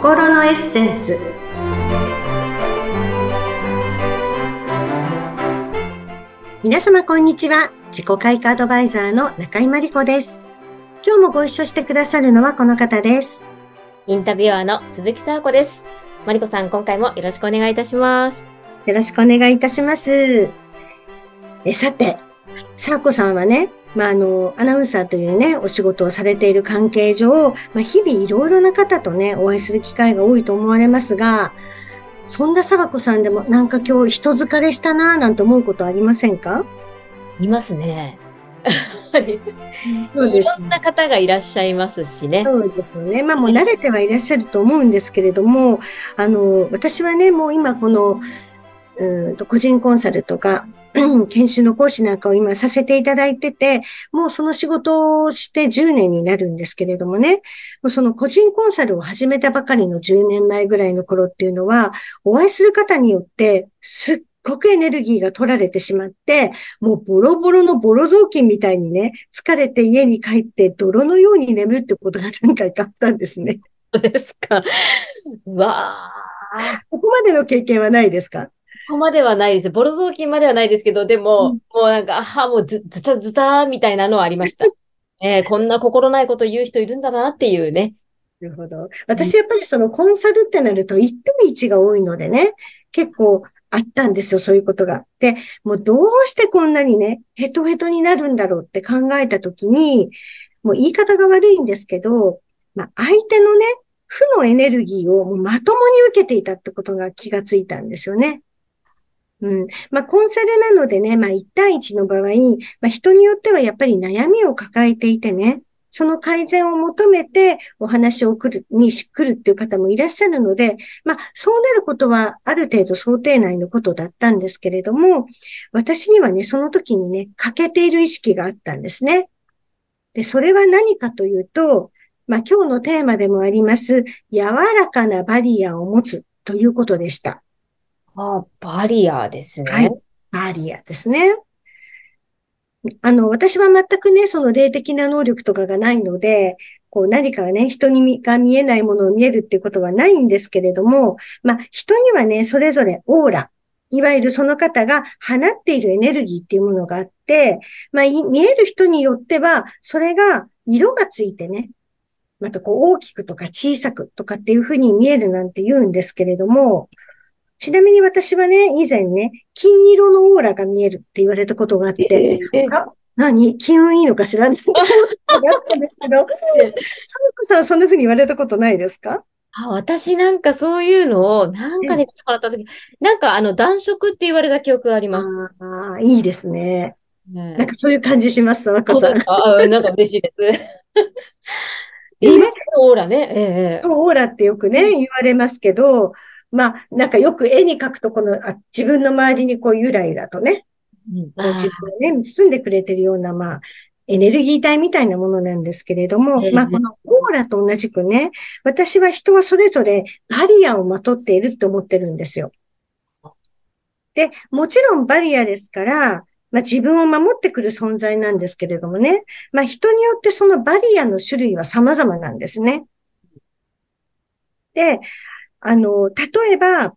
心のエッセンス皆様こんにちは自己開花アドバイザーの中井真理子です今日もご一緒してくださるのはこの方ですインタビュアーの鈴木沙子です。真理子さん、今回もよろしくお願いいたします。よろしくお願いいたします。えさて、沙子さんはね、まあ、あの、アナウンサーというね、お仕事をされている関係上、まあ、日々いろいろな方とね、お会いする機会が多いと思われますが、そんなさ子さんでもなんか今日人疲れしたなぁなんて思うことありませんか？いますね。そうです、いろんな方がいらっしゃいますしね。そうですよね。まあもう慣れてはいらっしゃると思うんですけれども、あの、私はね、もう今この、うんと個人コンサルとか、研修の講師なんかを今させていただいてて、もうその仕事をして10年になるんですけれどもね、もうその個人コンサルを始めたばかりの10年前ぐらいの頃っていうのは、お会いする方によってすっごくエネルギーが取られてしまって、もうボロボロのボロ雑巾みたいにね、疲れて家に帰って泥のように眠るってことが何回かあったんですね。そうですか。わあ。ここまでの経験はないですか？こまではないです。ボロ雑巾まではないですけど、でも、うん、もうなんか、あは、もうず、ずたずたみたいなのはありました。えー、こんな心ないこと言う人いるんだなっていうね。なるほど。私やっぱりそのコンサルってなると一点一が多いのでね、結構あったんですよ、そういうことが。で、もうどうしてこんなにね、ヘトヘトになるんだろうって考えたときに、もう言い方が悪いんですけど、まあ、相手のね、負のエネルギーをもうまともに受けていたってことが気がついたんですよね。うん。まあ、コンサルなのでね、まあ、1対1の場合、まあ、人によってはやっぱり悩みを抱えていてね、その改善を求めてお話を来る、に来るっていう方もいらっしゃるので、まあ、そうなることはある程度想定内のことだったんですけれども、私にはね、その時にね、欠けている意識があったんですね。で、それは何かというと、まあ、今日のテーマでもあります、柔らかなバリアを持つということでした。あ、バリアですね。はい。バリアですね。あの、私は全くね、その霊的な能力とかがないので、こう何かね、人にが見えないものを見えるっていうことはないんですけれども、まあ、人にはね、それぞれオーラ、いわゆるその方が放っているエネルギーっていうものがあって、まあ、見える人によっては、それが色がついてね、またこう大きくとか小さくとかっていうふうに見えるなんて言うんですけれども、ちなみに私はね、以前ね、金色のオーラが見えるって言われたことがあって、えー、何？金運いいのか知ら？ないって思ったんですけど、サムコさんそんな風に言われたことないですか？あ私なんかそういうのを、なんかでてもらったとき、なんかあの、暖色って言われた記憶があります。ああ、いいですね。ね。なんかそういう感じします、若さん。あなんか嬉しいです。えー、オーラね。ええー、オーラってよくね、言われますけど、まあ、なんかよく絵に描くとこの、あ自分の周りにこうゆらゆらとね、うん、自分ね、包んでくれてるような、まあ、エネルギー体みたいなものなんですけれども、まあ、このオーラと同じくね、私は人はそれぞれバリアをまとっているって思ってるんですよ。で、もちろんバリアですから、まあ、自分を守ってくる存在なんですけれどもね、まあ、人によってそのバリアの種類は様々なんですね。で、あの、例えば、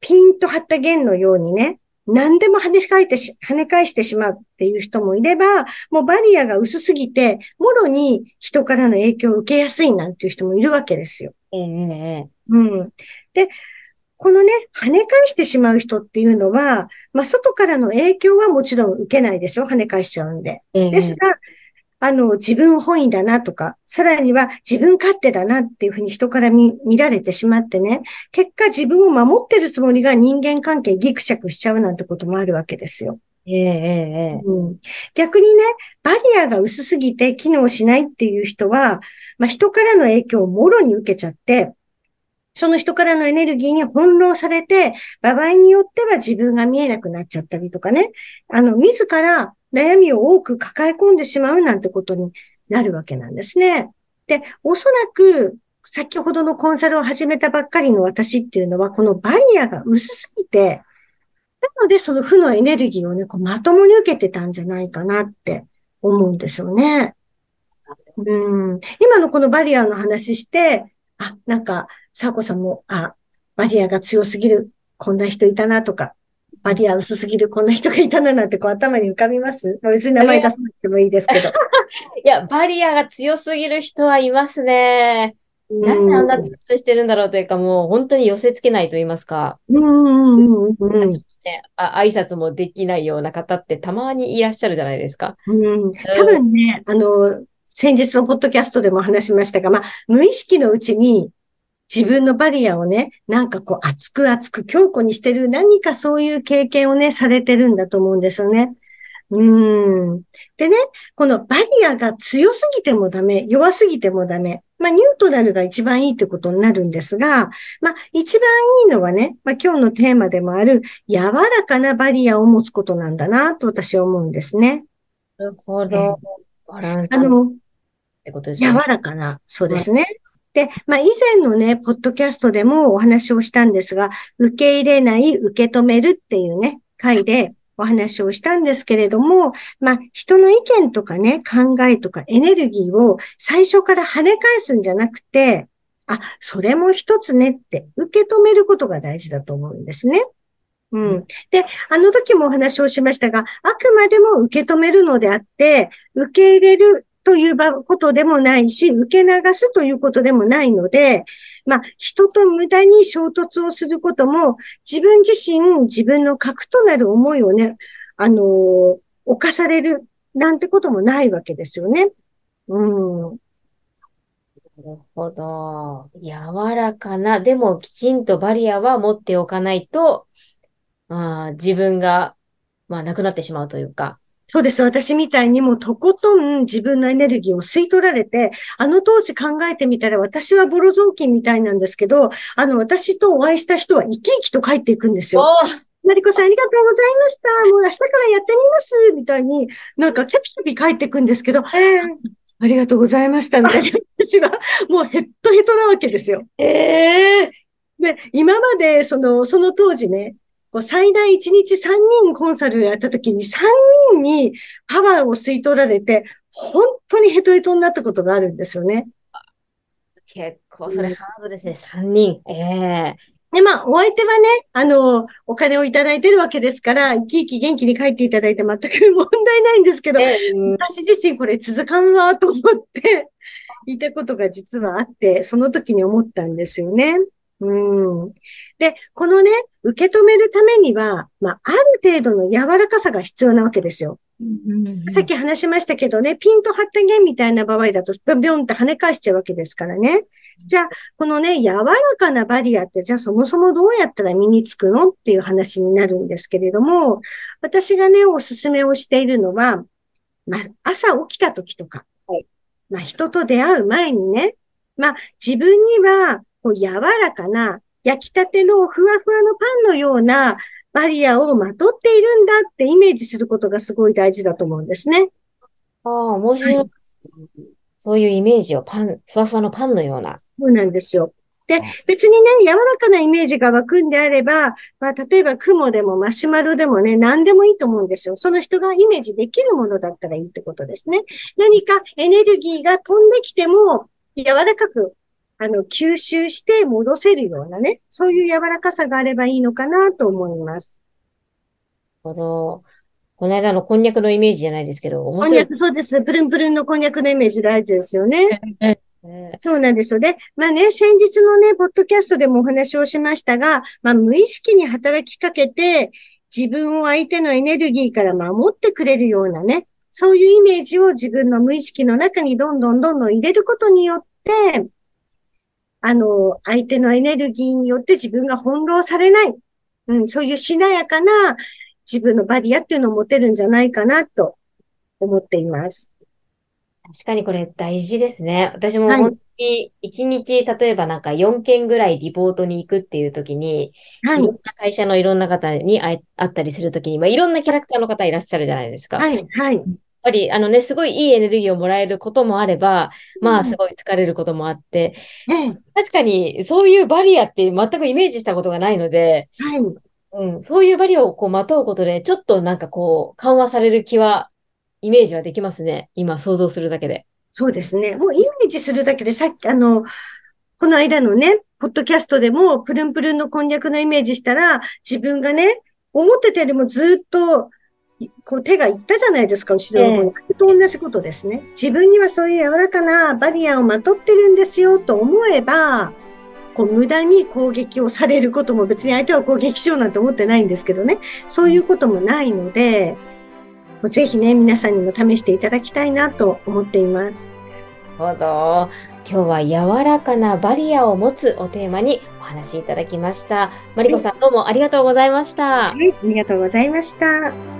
ピンと張った弦のようにね、何でも跳ね返ってし、跳ね返してしまうっていう人もいれば、もうバリアが薄すぎて、もろに人からの影響を受けやすいなんていう人もいるわけですよ。ええうん。で、このね、跳ね返してしまう人っていうのは、まあ、外からの影響はもちろん受けないでしょ跳ね返しちゃうんで。えですが、あの、自分本位だなとか、さらには自分勝手だなっていうふうに人から見見られてしまってね、結果自分を守ってるつもりが人間関係ギクシャクしちゃうなんてこともあるわけですよ。ええええ。うん、逆にね、バリアが薄すぎて機能しないっていう人は、まあ、人からの影響をもろに受けちゃって、その人からのエネルギーに翻弄されて、場合によっては自分が見えなくなっちゃったりとかね、あの、自ら悩みを多く抱え込んでしまうなんてことになるわけなんですね。で、おそらく、先ほどのコンサルを始めたばっかりの私っていうのは、このバリアが薄すぎて、なのでその負のエネルギーをね、こうまともに受けてたんじゃないかなって思うんですよね。うん。今のこのバリアの話して、あ、なんか、サーコさんも、あ、バリアが強すぎる、こんな人いたなとか、バリア薄すぎる、こんな人がいたななんてこう頭に浮かびます？別に名前出さなくてもいいですけど。いや、バリアが強すぎる人はいますね。なんであんな強くしてるんだろうというか、もう本当に寄せつけないと言いますか。うんうんうんうん。ね、あ挨拶もできないような方ってたまにいらっしゃるじゃないですか。うん。多分ね、あの、先日のポッドキャストでも話しましたが、まあ、無意識のうちに自分のバリアをね、なんかこう熱く熱く強固にしてる何かそういう経験をね、されてるんだと思うんですよね。うん。でね、このバリアが強すぎてもダメ、弱すぎてもダメ。まあ、ニュートラルが一番いいってことになるんですが、まあ、一番いいのはね、まあ、今日のテーマでもある、柔らかなバリアを持つことなんだな、と私は思うんですね。なるほど。バランス。あの、ってことですね。柔らかな、そうですね。で、まあ、以前のね、ポッドキャストでもお話をしたんですが、受け入れない、受け止めるっていうね、回でお話をしたんですけれども、まあ、人の意見とかね、考えとかエネルギーを最初から跳ね返すんじゃなくて、あ、それも一つねって受け止めることが大事だと思うんですね。うん。で、あの時もお話をしましたが、あくまでも受け止めるのであって、受け入れるということでもないし、受け流すということでもないので、まあ、人と無駄に衝突をすることも、自分自身、自分の核となる思いをね、あのー、犯されるなんてこともないわけですよね。うん。なるほど。柔らかな、でもきちんとバリアは持っておかないと、あ自分が、まあ、なくなってしまうというか、そうです。私みたいにもとことん自分のエネルギーを吸い取られて、あの当時考えてみたら私はボロ雑巾みたいなんですけど、あの私とお会いした人は生き生きと帰っていくんですよ。マリコさんありがとうございました。もう明日からやってみます。みたいに、なんかキャピキャピ帰っていくんですけど、えー、ありがとうございました。みたいな。私はもうヘッドヘッドなわけですよ。ええー、で、今まで、その、その当時ね、こう最大1日3人コンサルやった時に3人にパワーを吸い取られて、本当にヘトヘトになったことがあるんですよね。結構それハードですね、うん、3人。ええー、で、まあ、お相手はね、あの、お金をいただいてるわけですから、生き生き元気に帰っていただいて全く問題ないんですけど、えー、私自身これ続かんわと思っていたことが実はあって、その時に思ったんですよね。うん。で、このね、受け止めるためには、まあ、ある程度の柔らかさが必要なわけですよ。さっき話しましたけどね、ピンと張った弦みたいな場合だと、ビョンって跳ね返しちゃうわけですからね。じゃあ、このね、柔らかなバリアって、じゃあそもそもどうやったら身につくのっていう話になるんですけれども、私がね、おすすめをしているのは、まあ、朝起きた時とか、はい、まあ、人と出会う前にね、まあ、自分には、こう柔らかな、焼きたてのふわふわのパンのようなバリアをまとっているんだってイメージすることがすごい大事だと思うんですね。ああ、面白い。はい、そういうイメージをパン、ふわふわのパンのような。そうなんですよ。で、別にね、柔らかなイメージが湧くんであれば、まあ、例えば雲でもマシュマロでもね、何でもいいと思うんですよ。その人がイメージできるものだったらいいってことですね。何かエネルギーが飛んできても、柔らかくあの、吸収して戻せるようなね、そういう柔らかさがあればいいのかなと思います。ほど。この間のこんにゃくのイメージじゃないですけど、こんにゃく、そうです。プルンプルンのこんにゃくのイメージ大事ですよね。そうなんですよね。まあね、先日のね、ポッドキャストでもお話をしましたが、まあ無意識に働きかけて、自分を相手のエネルギーから守ってくれるようなね、そういうイメージを自分の無意識の中にどんどんどんどん入れることによって、あの、相手のエネルギーによって自分が翻弄されない、うん、そういうしなやかな自分のバリアっていうのを持てるんじゃないかなと思っています。確かにこれ大事ですね。私も本当に1日、例えばなんか4件ぐらいリポートに行くっていう時に、はい、いろんな会社のいろんな方に会ったりするときに、まあ、いろんなキャラクターの方いらっしゃるじゃないですか。はい、はい。ぱり、あのね、すごいいいエネルギーをもらえることもあれば、まあ、すごい疲れることもあって、うん、確かに、そういうバリアって全くイメージしたことがないので、はい。うん、そういうバリアをこう、まとうことで、ちょっとなんかこう、緩和される気は、イメージはできますね。今、想像するだけで。そうですね。もうイメージするだけで、さっき、あの、この間のね、ポッドキャストでも、プルンプルンのこんにゃくのイメージしたら、自分がね、思ってたよりもずっと、こう手がいったじゃないですか、後ろの方に。えー、と同じことですね。自分にはそういう柔らかなバリアをまとってるんですよと思えば、こう無駄に攻撃をされることも別に相手は攻撃しようなんて思ってないんですけどね。そういうこともないので、ぜひね、皆さんにも試していただきたいなと思っています。なるほど。今日は柔らかなバリアを持つをテーマにお話しいただきました。マリコさん、どうもありがとうございました。はい、ありがとうございました。